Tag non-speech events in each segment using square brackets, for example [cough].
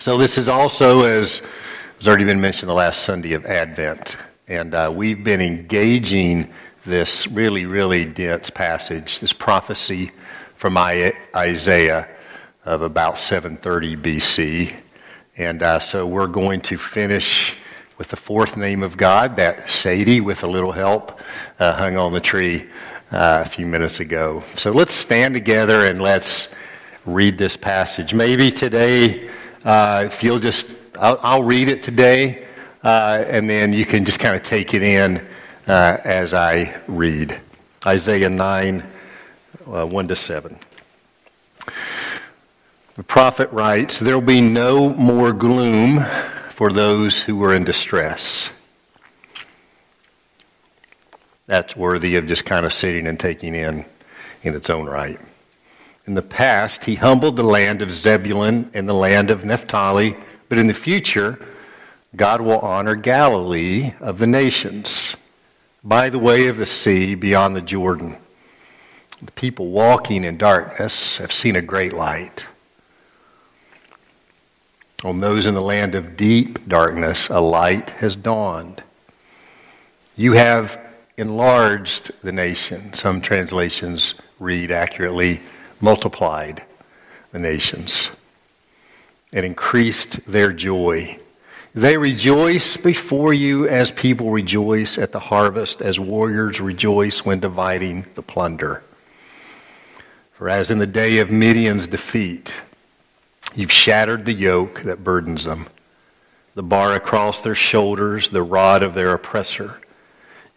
So this is also, as has already been mentioned, the last Sunday of Advent. And uh, we've been engaging this really, really dense passage, this prophecy from Isaiah of about 730 BC. And uh, so we're going to finish with the fourth name of God that Sadie, with a little help, uh, hung on the tree uh, a few minutes ago. So let's stand together and let's read this passage. Maybe today, uh, if you'll just, I'll, I'll read it today, uh, and then you can just kind of take it in uh, as I read. Isaiah 9, uh, 1 to 7. The prophet writes, There will be no more gloom for those who are in distress. That's worthy of just kind of sitting and taking in in its own right. In the past, he humbled the land of Zebulun and the land of Naphtali, but in the future, God will honor Galilee of the nations by the way of the sea beyond the Jordan. The people walking in darkness have seen a great light. On those in the land of deep darkness, a light has dawned. You have enlarged the nation. Some translations read accurately, multiplied the nations and increased their joy. They rejoice before you as people rejoice at the harvest, as warriors rejoice when dividing the plunder. For as in the day of Midian's defeat, You've shattered the yoke that burdens them, the bar across their shoulders, the rod of their oppressor.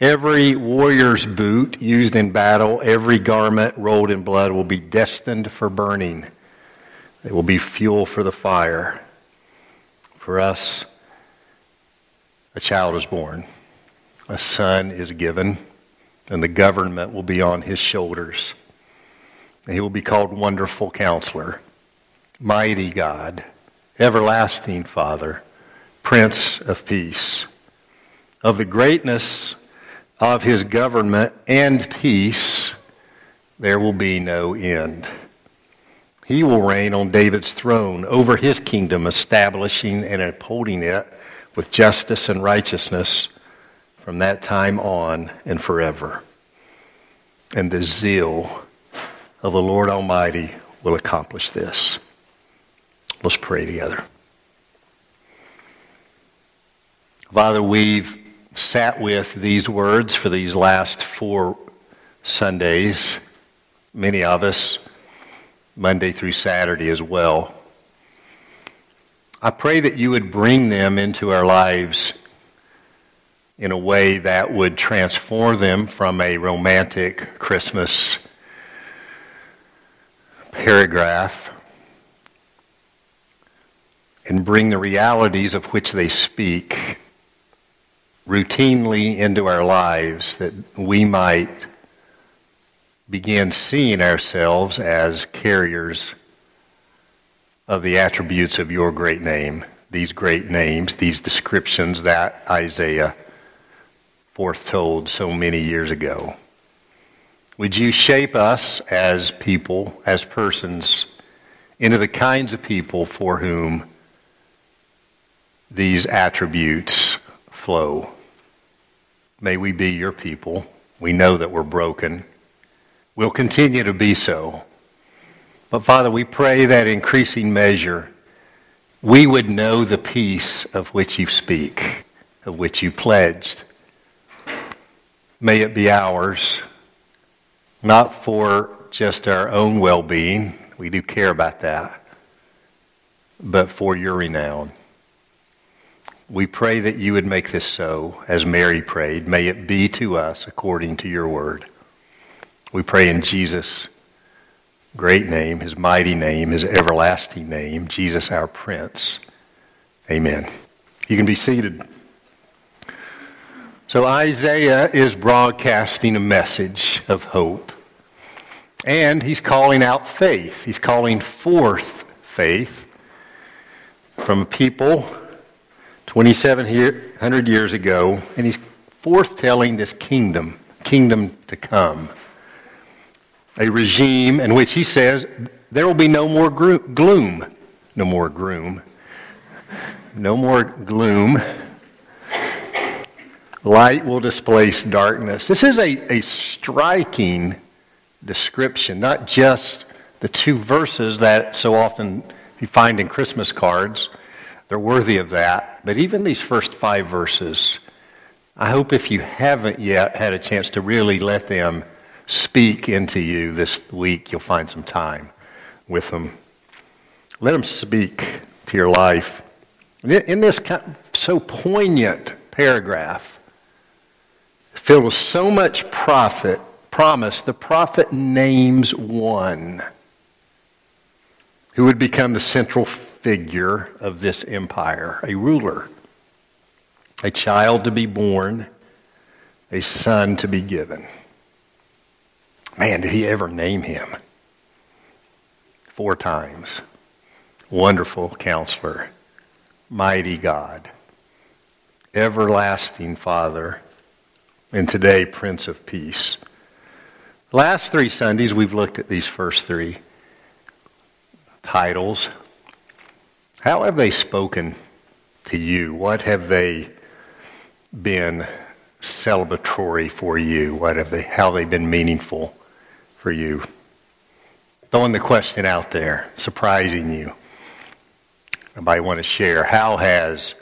Every warrior's boot used in battle, every garment rolled in blood will be destined for burning. They will be fuel for the fire. For us, a child is born, a son is given, and the government will be on his shoulders. he will be called Wonderful Counselor mighty God, everlasting Father, Prince of Peace. Of the greatness of his government and peace, there will be no end. He will reign on David's throne over his kingdom, establishing and upholding it with justice and righteousness from that time on and forever. And the zeal of the Lord Almighty will accomplish this. Let's pray together. Father, we've sat with these words for these last four Sundays, many of us, Monday through Saturday as well. I pray that you would bring them into our lives in a way that would transform them from a romantic Christmas paragraph and bring the realities of which they speak routinely into our lives that we might begin seeing ourselves as carriers of the attributes of your great name, these great names, these descriptions that Isaiah foretold so many years ago. Would you shape us as people, as persons, into the kinds of people for whom these attributes flow. May we be your people. We know that we're broken. We'll continue to be so. But Father, we pray that increasing measure, we would know the peace of which you speak, of which you pledged. May it be ours, not for just our own well being. We do care about that, but for your renown. We pray that you would make this so, as Mary prayed. May it be to us according to your word. We pray in Jesus' great name, his mighty name, his everlasting name, Jesus our Prince. Amen. You can be seated. So Isaiah is broadcasting a message of hope. And he's calling out faith. He's calling forth faith from people 2,700 years ago, and he's forthtelling this kingdom, kingdom to come. A regime in which he says there will be no more gloom, no more gloom, no more gloom. Light will displace darkness. This is a, a striking description, not just the two verses that so often you find in Christmas cards. They're worthy of that. But even these first five verses, I hope if you haven't yet had a chance to really let them speak into you this week, you'll find some time with them. Let them speak to your life. In this so poignant paragraph, filled with so much profit, promise, the prophet names one who would become the central figure of this empire, a ruler, a child to be born, a son to be given. Man, did he ever name him? Four times. Wonderful counselor, mighty God, everlasting Father, and today, Prince of Peace. Last three Sundays, we've looked at these first three titles. How have they spoken to you? What have they been celebratory for you? What have they, how have they been meaningful for you? Throwing the question out there, surprising you. Anybody want to share? How has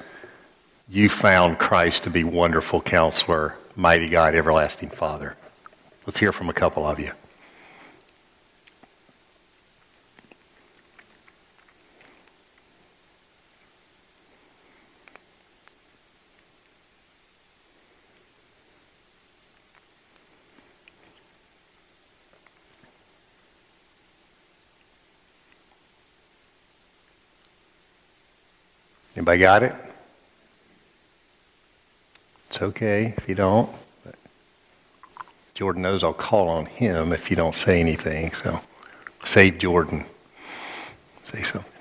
you found Christ to be wonderful counselor, mighty God, everlasting Father? Let's hear from a couple of you. Anybody got it? It's okay if you don't. But Jordan knows I'll call on him if you don't say anything. So save Jordan. Say something.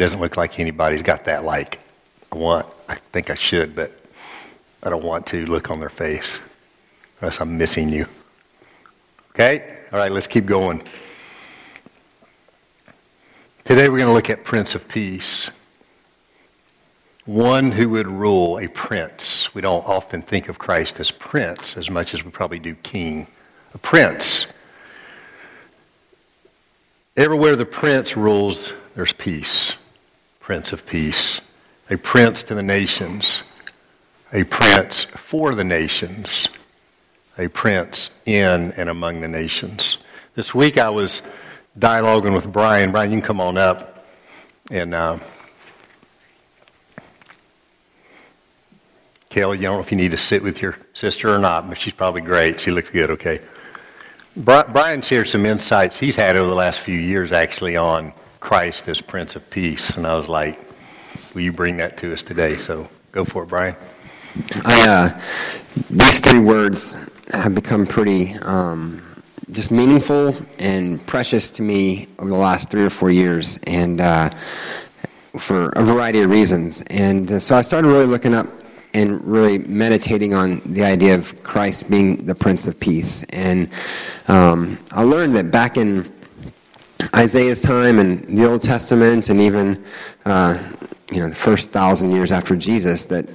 doesn't look like anybody's got that like I want. I think I should, but I don't want to look on their face else I'm missing you. Okay? All right, let's keep going. Today we're going to look at Prince of Peace. One who would rule, a prince. We don't often think of Christ as prince as much as we probably do king. A prince. Everywhere the prince rules, there's peace. Prince of Peace. A prince to the nations. A prince for the nations a prince in and among the nations. This week I was dialoguing with Brian. Brian, you can come on up. And uh, Kelly, you don't know if you need to sit with your sister or not, but she's probably great. She looks good, okay. Brian shared some insights he's had over the last few years actually on Christ as Prince of Peace. And I was like, will you bring that to us today? So go for it, Brian. I, uh, these three words have become pretty um, just meaningful and precious to me over the last three or four years, and uh, for a variety of reasons. And uh, so I started really looking up and really meditating on the idea of Christ being the Prince of Peace. And um, I learned that back in Isaiah's time and the Old Testament, and even uh, you know, the first thousand years after Jesus that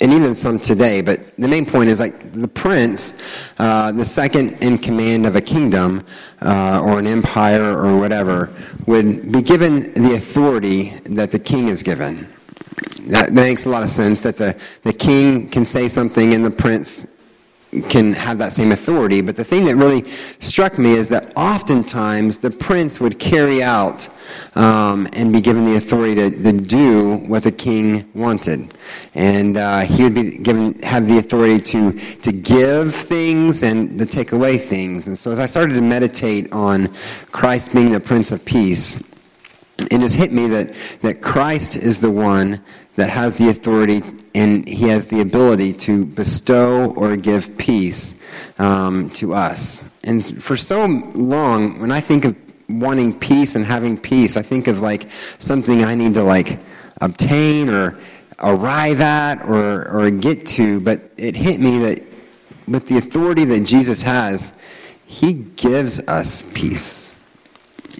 and even some today. But the main point is like the prince, uh, the second in command of a kingdom uh, or an empire or whatever, would be given the authority that the king is given. That, makes a lot of sense that the, the king can say something and the prince can have that same authority. But the thing that really struck me is that oftentimes the prince would carry out um, and be given the authority to, to, do what the king wanted, and uh, he would be given have the authority to to give things and to take away things. And so, as I started to meditate on Christ being the Prince of Peace, it just hit me that that Christ is the one that has the authority and he has the ability to bestow or give peace um, to us. And for so long, when I think of wanting peace and having peace, I think of like something I need to like obtain or arrive at or, or get to. But it hit me that with the authority that Jesus has, he gives us peace.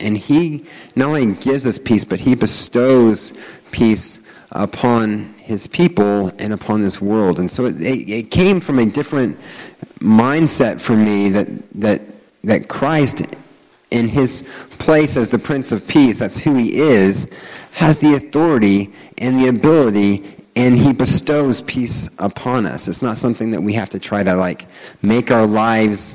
And he not only gives us peace, but he bestows peace upon his people and upon this world. And so it, it, came from a different mindset for me that, that, that Christ, in his place as the Prince of Peace, that's who he is, has the authority and the ability and he bestows peace upon us. It's not something that we have to try to like make our lives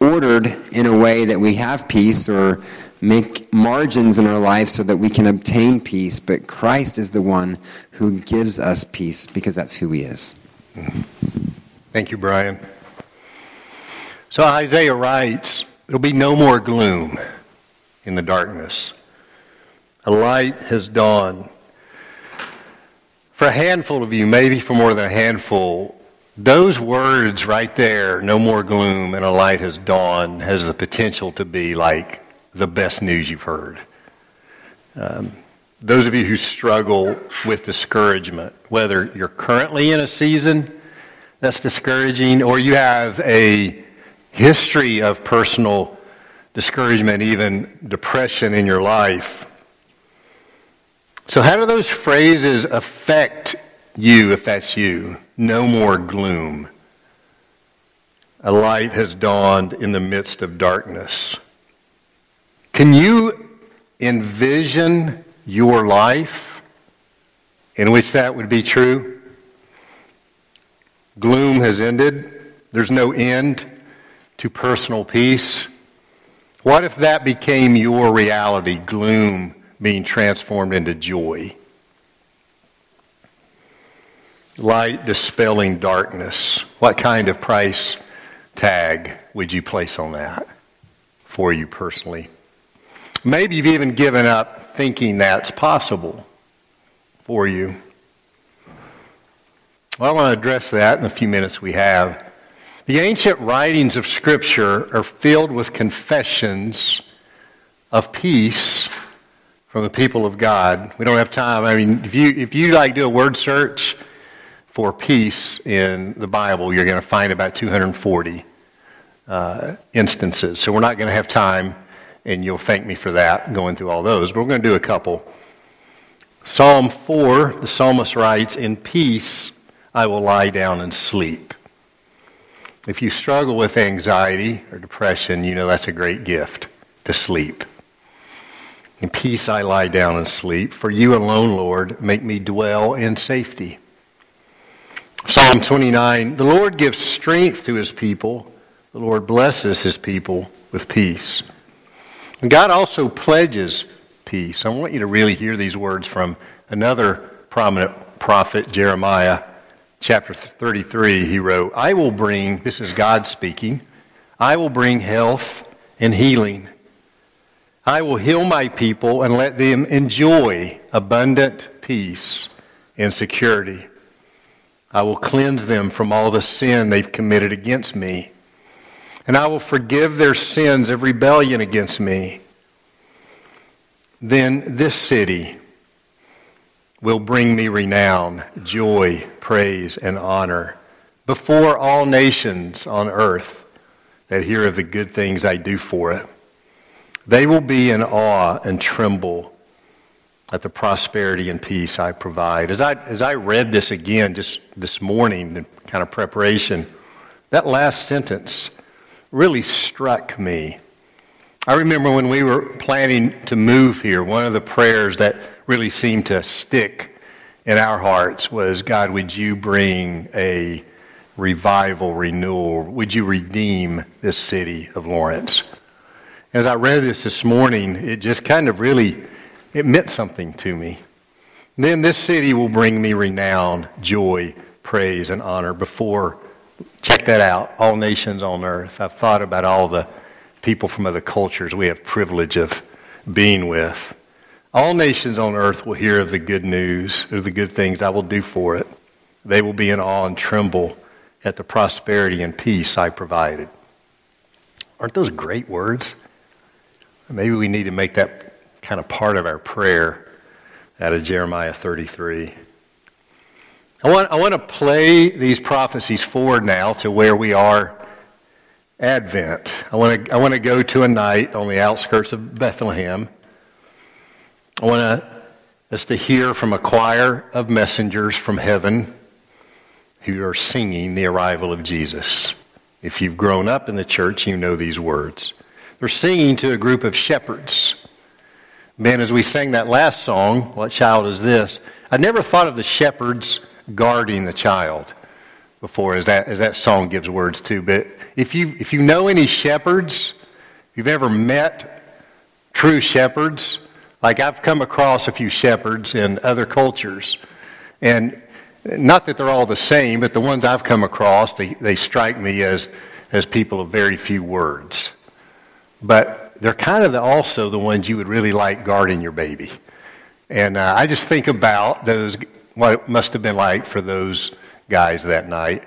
ordered in a way that we have peace or make margins in our life so that we can obtain peace, but Christ is the one who gives us peace because that's who he is. Thank you, Brian. So Isaiah writes, There'll be no more gloom in the darkness. A light has dawned. For a handful of you, maybe for more than a handful, those words right there, no more gloom and a light has dawned, has the potential to be like the best news you've heard. Um, those of you who struggle with discouragement, whether you're currently in a season that's discouraging or you have a history of personal discouragement, even depression in your life. So, how do those phrases affect you if that's you? No more gloom. A light has dawned in the midst of darkness. Can you envision your life in which that would be true? Gloom has ended. There's no end to personal peace. What if that became your reality, gloom being transformed into joy? Light dispelling darkness. What kind of price tag would you place on that for you personally? Maybe you've even given up thinking that's possible for you. Well, I want to address that in the few minutes we have. The ancient writings of Scripture are filled with confessions of peace from the people of God. We don't have time. I mean, if you, if you like do a word search for peace in the Bible, you're going to find about 240 uh, instances. So we're not going to have time and you'll thank me for that, going through all those. But we're going to do a couple. Psalm 4, the psalmist writes, In peace I will lie down and sleep. If you struggle with anxiety or depression, you know that's a great gift to sleep. In peace I lie down and sleep. For you alone, Lord, make me dwell in safety. Psalm 29 The Lord gives strength to his people, the Lord blesses his people with peace. God also pledges peace. I want you to really hear these words from another prominent prophet, Jeremiah, chapter 33. He wrote, I will bring, this is God speaking, I will bring health and healing. I will heal my people and let them enjoy abundant peace and security. I will cleanse them from all the sin they've committed against me and I will forgive their sins of rebellion against me. Then this city will bring me renown, joy, praise, and honor before all nations on earth that hear of the good things I do for it. They will be in awe and tremble at the prosperity and peace I provide. As I, as I read this again just this morning in kind of preparation, that last sentence really struck me. I remember when we were planning to move here, one of the prayers that really seemed to stick in our hearts was, God, would you bring a revival, renewal? Would you redeem this city of Lawrence? As I read this this morning, it just kind of really, it meant something to me. Then this city will bring me renown, joy, praise, and honor before, check that out, all nations on earth. I've thought about all the people from other cultures we have privilege of being with. All nations on earth will hear of the good news, of the good things I will do for it. They will be in awe and tremble at the prosperity and peace I provided. Aren't those great words? Maybe we need to make that kind of part of our prayer out of Jeremiah 33. I want, I want to play these prophecies forward now to where we are Advent. I want to, I want to go to a night on the outskirts of Bethlehem. I want us to hear from a choir of messengers from heaven who are singing the arrival of Jesus. If you've grown up in the church, you know these words. They're singing to a group of shepherds. Man, as we sang that last song, What Child Is This? I never thought of the shepherds guarding the child before, as that, as that song gives words to. But if you, if you know any shepherds, if you've ever met true shepherds, like I've come across a few shepherds in other cultures, and not that they're all the same, but the ones I've come across, they, they strike me as, as people of very few words. But they're kind of the, also the ones you would really like guarding your baby. And uh, I just think about those, what it must have been like for those guys that night.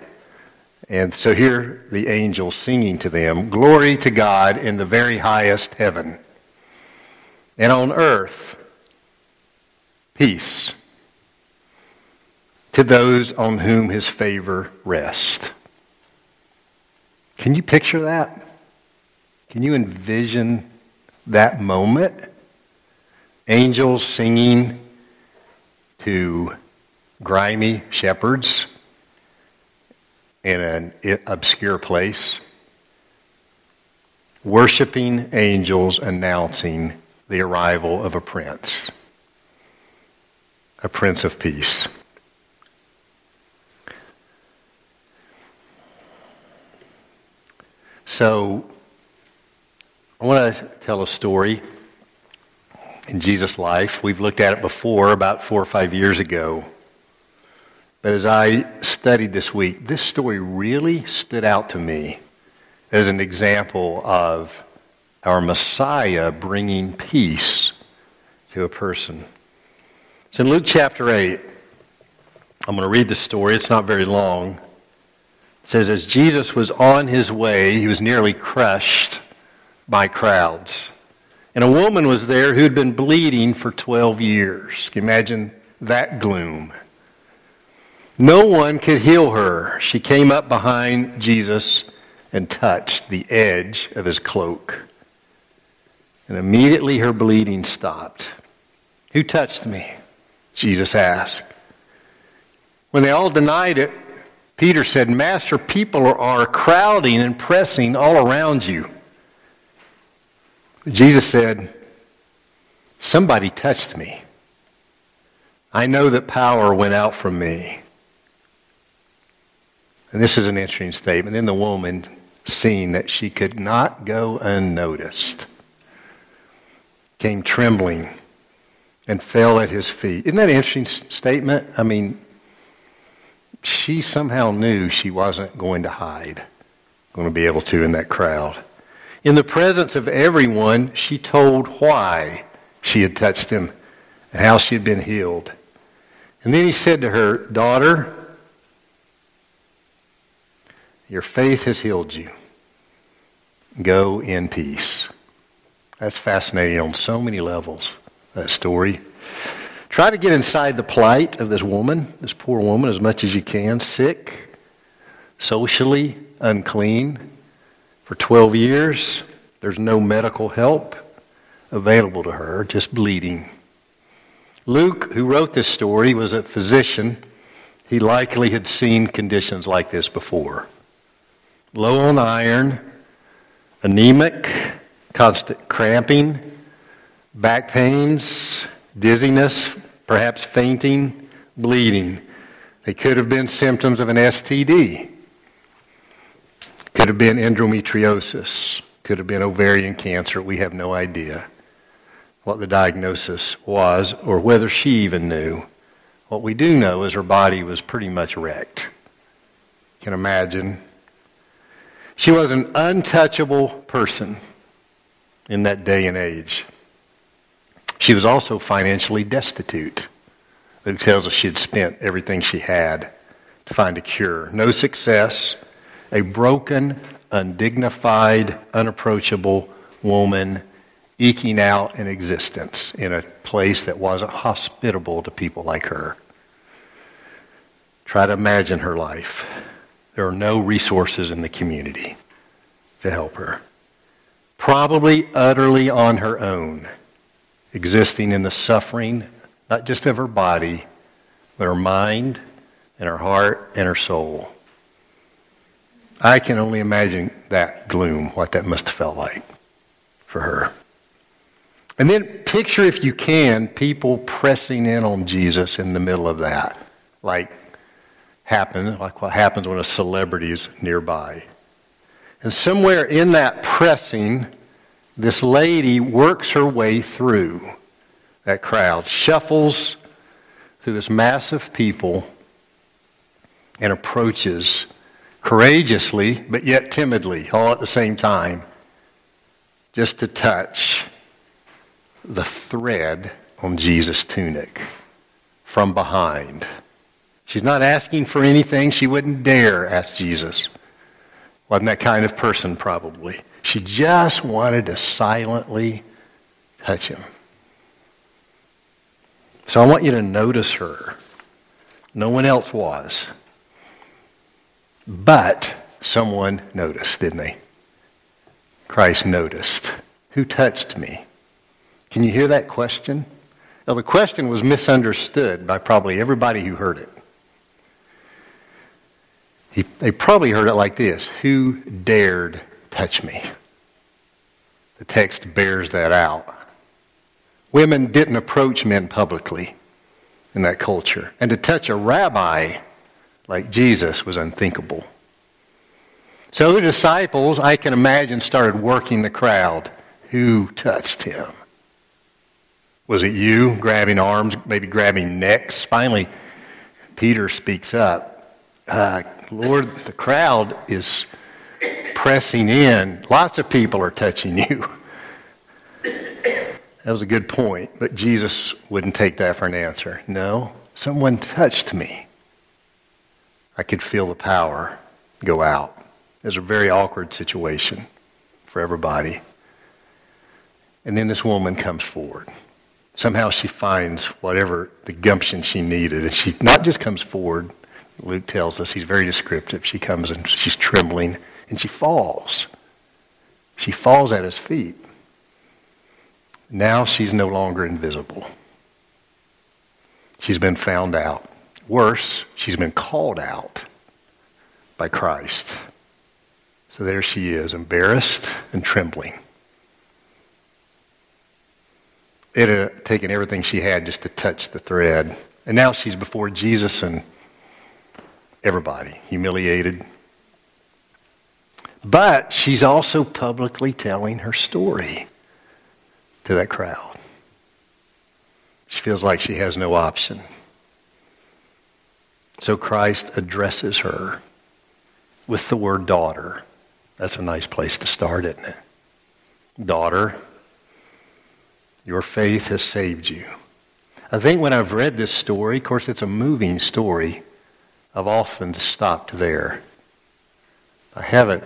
And so here the angels singing to them, Glory to God in the very highest heaven. And on earth, peace to those on whom his favor rests. Can you picture that? Can you envision that moment? Angels singing to grimy shepherds in an obscure place, worshiping angels announcing the arrival of a prince, a prince of peace. So, I want to tell a story in Jesus' life. We've looked at it before, about four or five years ago. But as I studied this week, this story really stood out to me as an example of our Messiah bringing peace to a person. It's in Luke chapter 8. I'm going to read the story. It's not very long. It says, As Jesus was on his way, he was nearly crushed by crowds. And a woman was there who had been bleeding for 12 years. Can you imagine that gloom? No one could heal her. She came up behind Jesus and touched the edge of his cloak. And immediately her bleeding stopped. Who touched me? Jesus asked. When they all denied it, Peter said, Master, people are crowding and pressing all around you. Jesus said, Somebody touched me. I know that power went out from me. And this is an interesting statement. Then the woman, seeing that she could not go unnoticed, came trembling and fell at his feet. Isn't that an interesting statement? I mean, she somehow knew she wasn't going to hide, going to be able to in that crowd. In the presence of everyone, she told why she had touched him and how she had been healed. And then he said to her, Daughter, your faith has healed you. Go in peace. That's fascinating on so many levels, that story. Try to get inside the plight of this woman, this poor woman, as much as you can. Sick, socially unclean for 12 years. There's no medical help available to her, just bleeding. Luke, who wrote this story, was a physician. He likely had seen conditions like this before. Low on iron, anemic, constant cramping, back pains, dizziness, perhaps fainting, bleeding. They could have been symptoms of an STD. Could have been endometriosis. Could have been ovarian cancer. We have no idea what the diagnosis was or whether she even knew. What we do know is her body was pretty much wrecked. You can imagine. She was an untouchable person in that day and age. She was also financially destitute. Luke tells us she had spent everything she had to find a cure. No success. A broken, undignified, unapproachable woman eking out an existence in a place that wasn't hospitable to people like her. Try to imagine her life. There are no resources in the community to help her. Probably utterly on her own, existing in the suffering, not just of her body, but her mind and her heart and her soul. I can only imagine that gloom, what that must have felt like for her. And then picture, if you can, people pressing in on Jesus in the middle of that, like happen, like what happens when a celebrity is nearby. And somewhere in that pressing, this lady works her way through that crowd, shuffles through this mass of people, and approaches courageously, but yet timidly, all at the same time, just to touch the thread on Jesus' tunic from behind. She's not asking for anything she wouldn't dare ask Jesus. Wasn't that kind of person, probably. She just wanted to silently touch him. So I want you to notice her. No one else was. But someone noticed, didn't they? Christ noticed. Who touched me? Can you hear that question? Now, the question was misunderstood by probably everybody who heard it. He, they probably heard it like this Who dared touch me? The text bears that out. Women didn't approach men publicly in that culture. And to touch a rabbi like Jesus was unthinkable. So the disciples, I can imagine, started working the crowd. Who touched him? Was it you grabbing arms, maybe grabbing necks? Finally, Peter speaks up. Uh, Lord, the crowd is pressing in. Lots of people are touching you. That was a good point, but Jesus wouldn't take that for an answer. No, someone touched me. I could feel the power go out. It was a very awkward situation for everybody. And then this woman comes forward somehow she finds whatever the gumption she needed. And she not just comes forward, Luke tells us, he's very descriptive. She comes and she's trembling and she falls. She falls at his feet. Now she's no longer invisible. She's been found out. Worse, she's been called out by Christ. So there she is, embarrassed and trembling. It had taken everything she had just to touch the thread. And now she's before Jesus and everybody, humiliated. But she's also publicly telling her story to that crowd. She feels like she has no option. So Christ addresses her with the word daughter. That's a nice place to start, isn't it? Daughter, your faith has saved you. I think when I've read this story, of course, it's a moving story, I've often stopped there. I haven't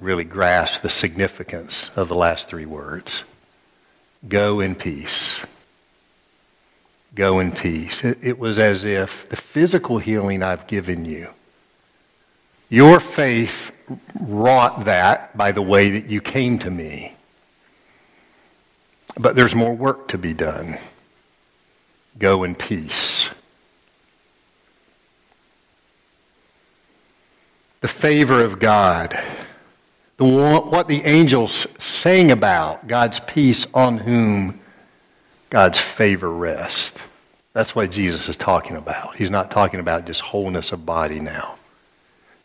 really grasped the significance of the last three words go in peace. Go in peace. It, it was as if the physical healing I've given you, your faith wrought that by the way that you came to me. But there's more work to be done. Go in peace. The favor of God. The, what the angels sang about, God's peace on whom God's favor rests. That's what Jesus is talking about. He's not talking about just wholeness of body now.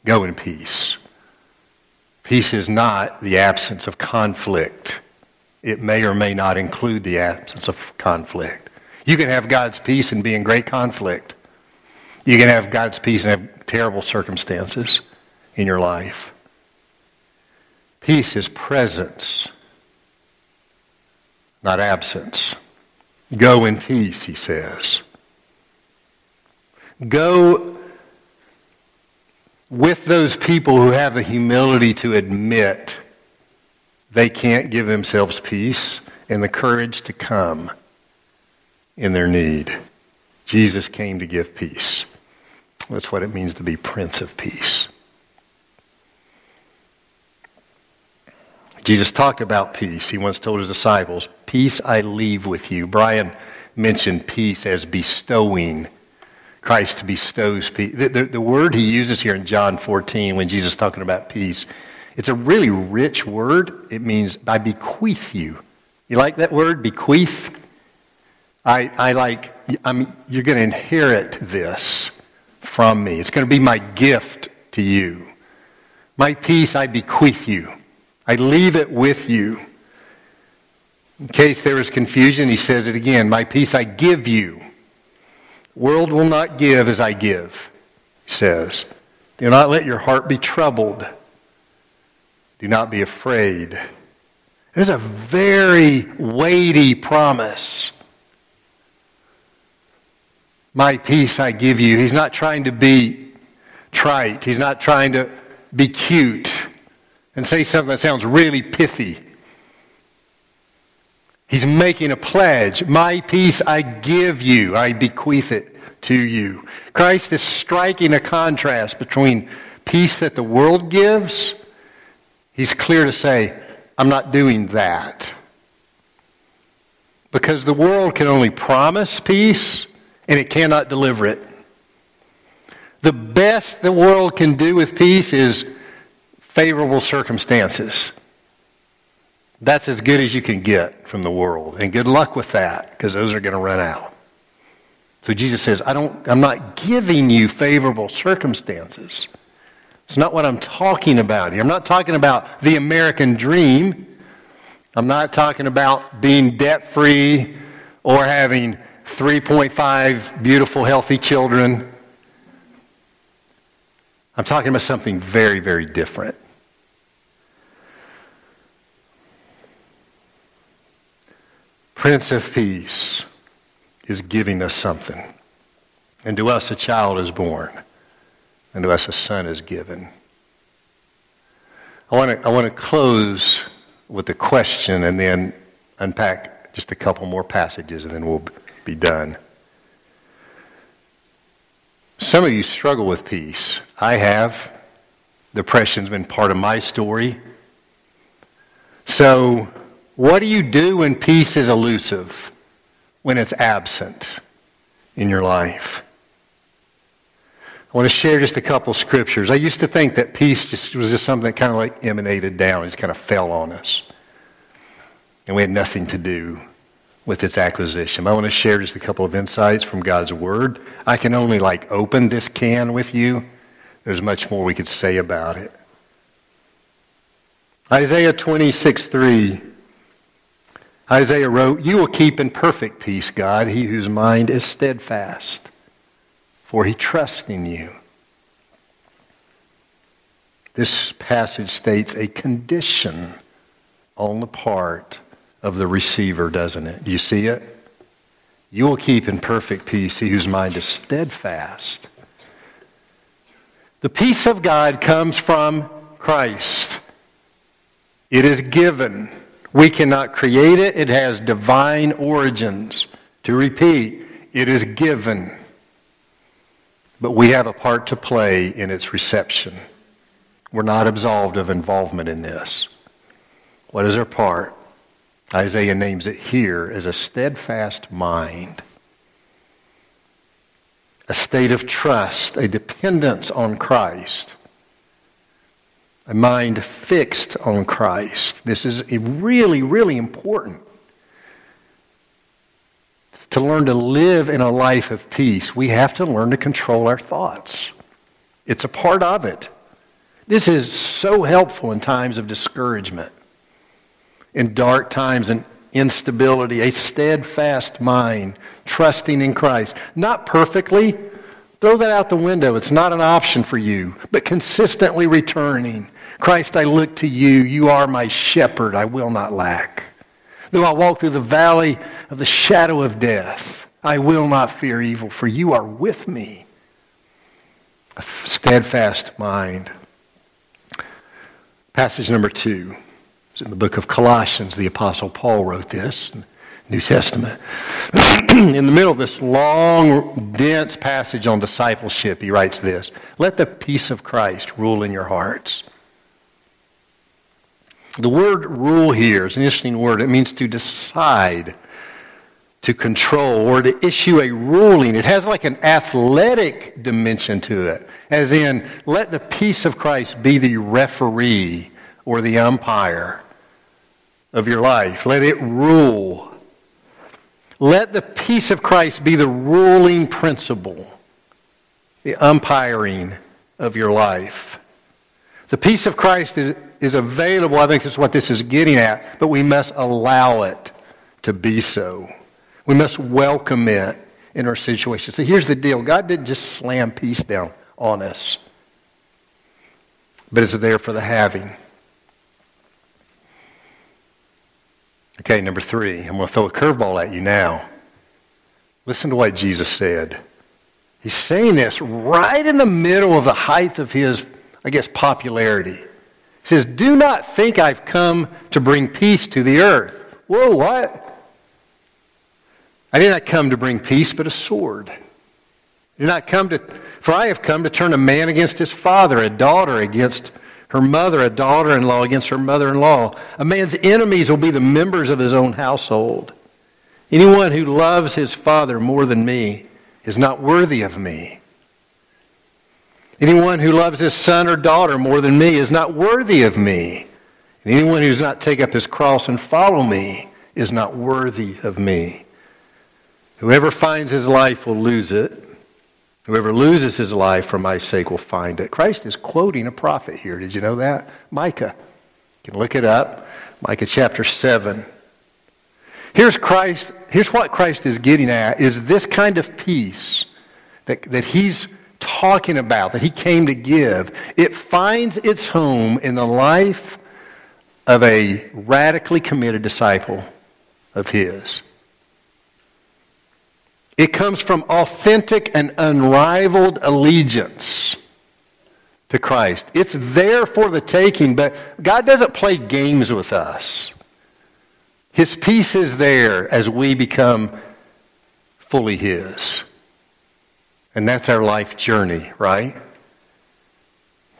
Go in peace. Peace is not the absence of conflict. It may or may not include the absence of conflict. You can have God's peace and be in great conflict. You can have God's peace and have terrible circumstances in your life. Peace is presence, not absence. Go in peace, he says. Go with those people who have the humility to admit they can't give themselves peace and the courage to come in their need. Jesus came to give peace. That's what it means to be Prince of Peace. Jesus talked about peace. He once told his disciples, Peace I leave with you. Brian mentioned peace as bestowing Christ bestows peace. The, the, the, word he uses here in John 14 when Jesus is talking about peace, it's a really rich word. It means, I bequeath you. You like that word, bequeath? I, I like, I'm, you're going to inherit this from me. It's going to be my gift to you. My peace I bequeath you. I leave it with you. In case there is confusion, he says it again. My peace I give you world will not give as I give, he says. Do not let your heart be troubled. Do not be afraid. It is a very weighty promise. My peace I give you. He's not trying to be trite. He's not trying to be cute and say something that sounds really pithy. He's making a pledge. My peace I give you. I bequeath it to you. Christ is striking a contrast between peace that the world gives. He's clear to say, I'm not doing that. Because the world can only promise peace and it cannot deliver it. The best the world can do with peace is favorable circumstances. That's as good as you can get from the world. And good luck with that, because those are going to run out. So Jesus says, I don't, I'm not giving you favorable circumstances. It's not what I'm talking about here. I'm not talking about the American dream. I'm not talking about being debt free or having 3.5 beautiful, healthy children. I'm talking about something very, very different. Prince of Peace is giving us something. And to us a child is born, and to us a son is given. I want to, I want to close with a question and then unpack just a couple more passages, and then we'll be done. Some of you struggle with peace. I have. Depression's been part of my story. So what do you do when peace is elusive, when it's absent in your life? I want to share just a couple scriptures. I used to think that peace just was just something that kind of like emanated down, just kind of fell on us. And we had nothing to do with its acquisition. I want to share just a couple of insights from God's Word. I can only like open this can with you. There's much more we could say about it. Isaiah 26, 3. Isaiah wrote, You will keep in perfect peace, God, he whose mind is steadfast, for he trusts in you. This passage states a condition on the part of the receiver, doesn't it? Do you see it? You will keep in perfect peace he whose mind is steadfast. The peace of God comes from Christ. It is given. We cannot create it. It has divine origins. To repeat, it is given. But we have a part to play in its reception. We're not absolved of involvement in this. What is our part? Isaiah names it here as a steadfast mind. a state of trust, a dependence on Christ, a mind fixed on Christ. This is really, really important. To learn to live in a life of peace, we have to learn to control our thoughts. It's a part of it. This is so helpful in times of discouragement, in dark times and instability, a steadfast mind, trusting in Christ. Not perfectly. Throw that out the window. It's not an option for you, but consistently returning. Christ, I look to you. You are my shepherd. I will not lack. Though I walk through the valley of the shadow of death, I will not fear evil, for you are with me. A steadfast mind. Passage number two in the book of Colossians. The Apostle Paul wrote this. New Testament. [clears throat] in the middle of this long, dense passage on discipleship, he writes this Let the peace of Christ rule in your hearts. The word rule here is an interesting word. It means to decide, to control, or to issue a ruling. It has like an athletic dimension to it, as in, let the peace of Christ be the referee or the umpire of your life. Let it rule. Let the peace of Christ be the ruling principle, the umpiring of your life. The peace of Christ is, is available. I think that's what this is getting at, but we must allow it to be so. We must welcome it in our situation. So here's the deal God didn't just slam peace down on us, but it's there for the having. Okay, number three, I'm going to throw a curveball at you now. Listen to what Jesus said. He's saying this right in the middle of the height of his, I guess, popularity. He says, Do not think I've come to bring peace to the earth. Whoa, what? I did not come to bring peace, but a sword. I did not come to, for I have come to turn a man against his father, a daughter against her mother, a daughter in law against her mother in law. A man's enemies will be the members of his own household. Anyone who loves his father more than me is not worthy of me. Anyone who loves his son or daughter more than me is not worthy of me. And anyone who does not take up his cross and follow me is not worthy of me. Whoever finds his life will lose it. Whoever loses his life for my sake will find it. Christ is quoting a prophet here. Did you know that? Micah. You can look it up. Micah chapter 7. Here's Christ, here's what Christ is getting at is this kind of peace that, that he's talking about, that he came to give. It finds its home in the life of a radically committed disciple of his. It comes from authentic and unrivaled allegiance to Christ. It's there for the taking, but God doesn't play games with us. His peace is there as we become fully His. And that's our life journey, right?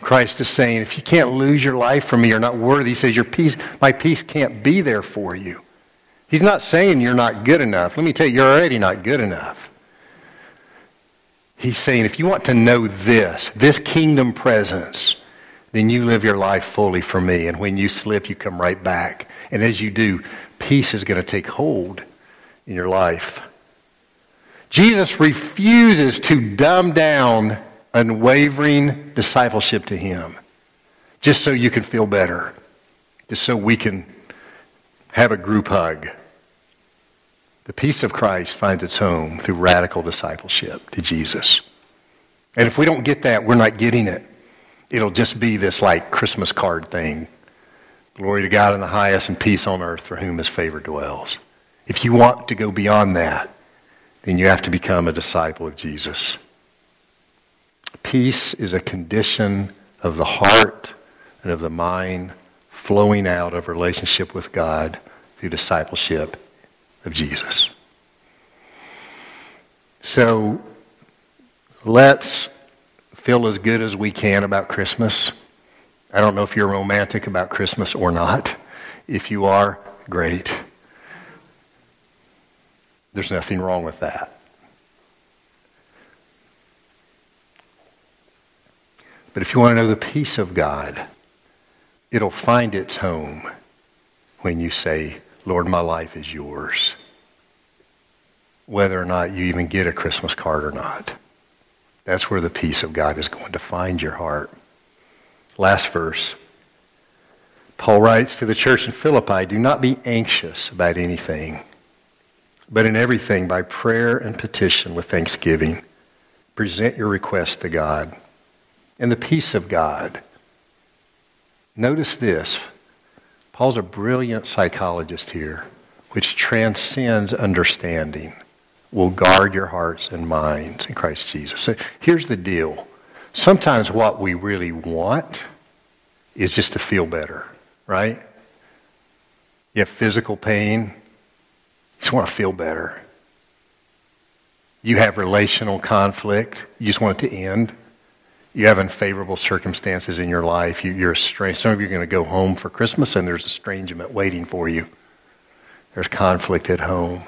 Christ is saying, if you can't lose your life for me, you're not worthy. He says, your peace, my peace can't be there for you. He's not saying you're not good enough. Let me tell you, you're already not good enough. He's saying if you want to know this, this kingdom presence, then you live your life fully for me. And when you slip, you come right back. And as you do, peace is going to take hold in your life. Jesus refuses to dumb down unwavering discipleship to him just so you can feel better, just so we can have a group hug. The peace of Christ finds its home through radical discipleship to Jesus. And if we don't get that, we're not getting it. It'll just be this like Christmas card thing. Glory to God in the highest and peace on earth for whom his favor dwells. If you want to go beyond that, then you have to become a disciple of Jesus. Peace is a condition of the heart and of the mind flowing out of relationship with God through discipleship of Jesus. So let's feel as good as we can about Christmas. I don't know if you're romantic about Christmas or not. If you are, great. There's nothing wrong with that. But if you want to know the peace of God, it'll find its home when you say, Lord, my life is yours. Whether or not you even get a Christmas card or not. That's where the peace of God is going to find your heart. Last verse. Paul writes to the church in Philippi, do not be anxious about anything, but in everything by prayer and petition with thanksgiving, present your requests to God. And the peace of God. Notice this. Paul's a brilliant psychologist here, which transcends understanding, will guard your hearts and minds in Christ Jesus. So here's the deal. Sometimes what we really want is just to feel better, right? You have physical pain, just want to feel better. You have relational conflict, you just want it to end. You have unfavorable circumstances in your life. You, are estranged. Some of you are going to go home for Christmas and there's estrangement waiting for you. There's conflict at home.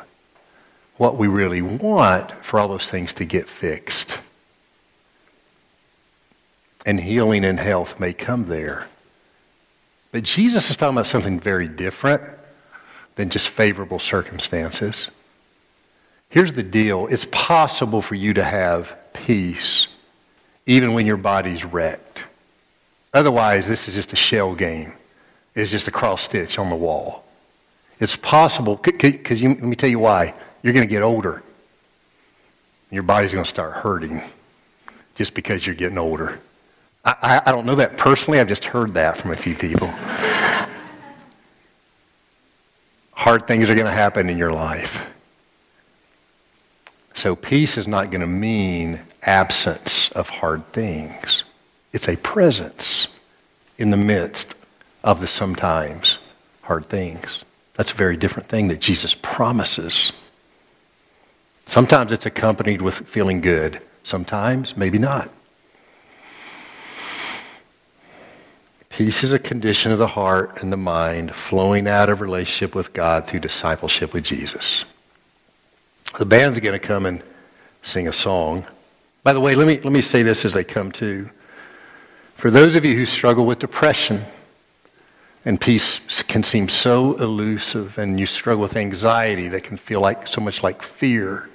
What we really want for all those things to get fixed. And healing and health may come there. But Jesus is talking about something very different than just favorable circumstances. Here's the deal it's possible for you to have peace even when your body's wrecked. Otherwise, this is just a shell game. It's just a cross stitch on the wall. It's possible, because let me tell you why. You're going to get older. Your body's going to start hurting just because you're getting older. I, I, I don't know that personally. I've just heard that from a few people. Hard things are going to happen in your life. So peace is not going to mean absence of hard things. It's a presence in the midst of the sometimes hard things. That's a very different thing that Jesus promises. Sometimes it's accompanied with feeling good. Sometimes, maybe not. Peace is a condition of the heart and the mind flowing out of relationship with God through discipleship with Jesus. The band's going to come and sing a song. By the way, let me, let me say this as they come to. For those of you who struggle with depression, and peace can seem so elusive, and you struggle with anxiety that can feel like so much like fear.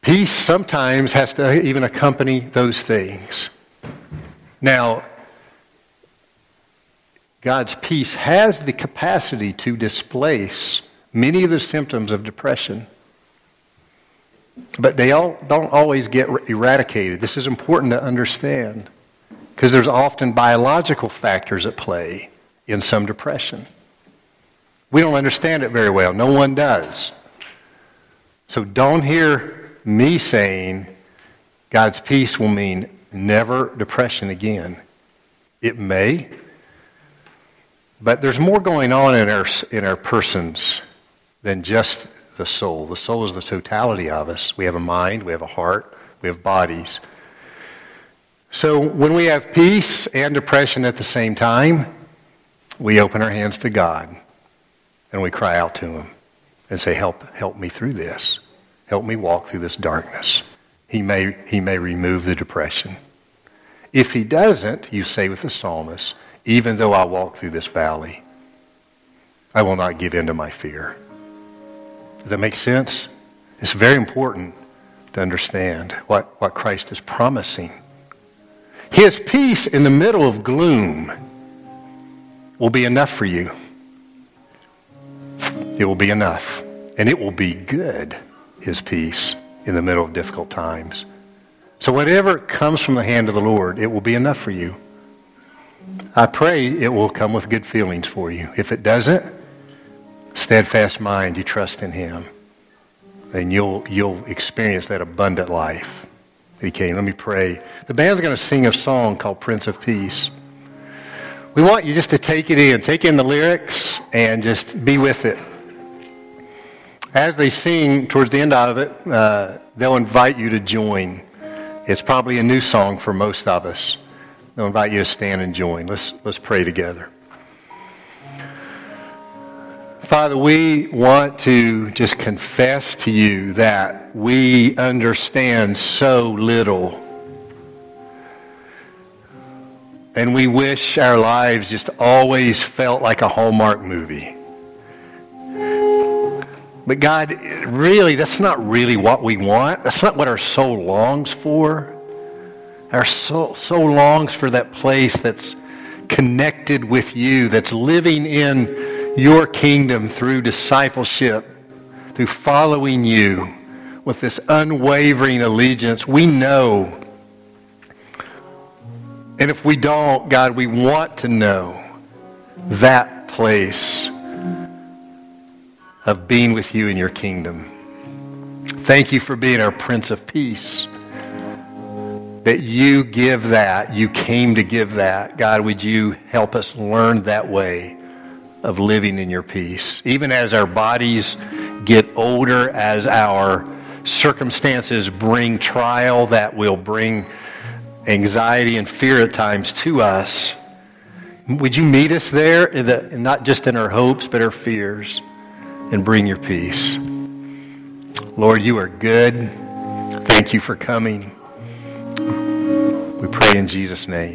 Peace sometimes has to even accompany those things. Now, God's peace has the capacity to displace many of the symptoms of depression. But they all don't always get eradicated. This is important to understand because there's often biological factors at play in some depression. We don't understand it very well. No one does. So don't hear me saying God's peace will mean never depression again. It may, but there's more going on in our, in our persons than just the soul. The soul is the totality of us. We have a mind, we have a heart, we have bodies. So when we have peace and depression at the same time, we open our hands to God and we cry out to Him and say, Help, help me through this. Help me walk through this darkness. He may, he may remove the depression. If he doesn't, you say with the psalmist, even though I walk through this valley, I will not give in to my fear. Does that make sense? It's very important to understand what, what Christ is promising. His peace in the middle of gloom will be enough for you. It will be enough. And it will be good, his peace, in the middle of difficult times. So whatever comes from the hand of the Lord, it will be enough for you. I pray it will come with good feelings for you. If it doesn't, steadfast mind, you trust in Him, then you'll, you'll experience that abundant life Okay. Let me pray. The band's going to sing a song called Prince of Peace. We want you just to take it in, take in the lyrics, and just be with it. As they sing towards the end of it, uh, they'll invite you to join. It's probably a new song for most of us. They'll invite you to stand and join. Let's, let's pray together. Father, we want to just confess to you that we understand so little And we wish our lives just always felt like a Hallmark movie. But God, really, that's not really what we want. That's not what our soul longs for. Our soul, soul longs for that place that's connected with you, that's living in your kingdom through discipleship, through following you with this unwavering allegiance. We know. And if we don't, God, we want to know that place of being with you in your kingdom. Thank you for being our Prince of Peace. That you give that. You came to give that. God, would you help us learn that way of living in your peace? Even as our bodies get older, as our circumstances bring trial that will bring anxiety and fear at times to us, would you meet us there, not just in our hopes, but our fears? and bring your peace. Lord, you are good. Thank you for coming. We pray in Jesus' name.